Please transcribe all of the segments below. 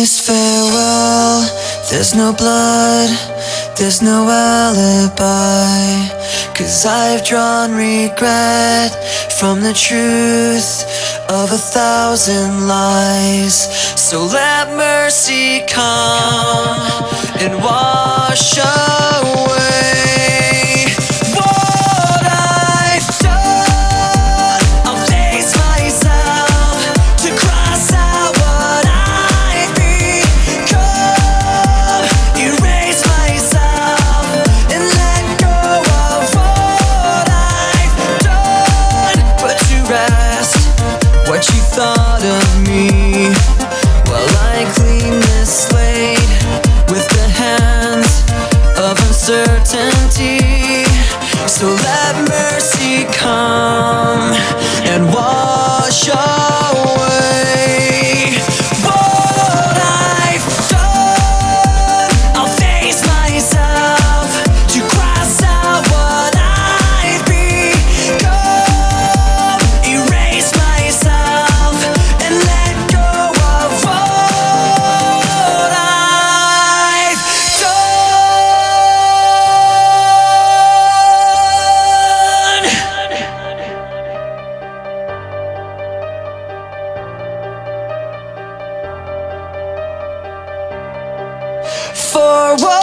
this farewell, there's no blood, there's no alibi. Cause I've drawn regret from the truth of a thousand lies. So let mercy come and wash us. certain for what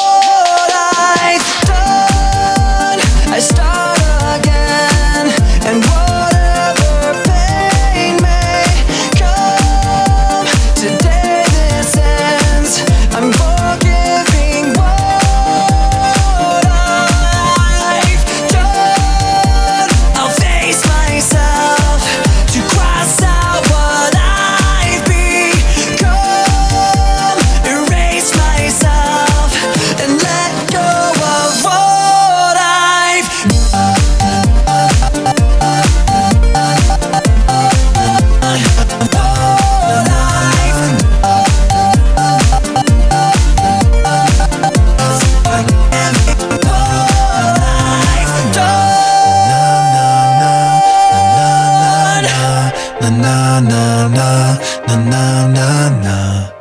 na na na na na. na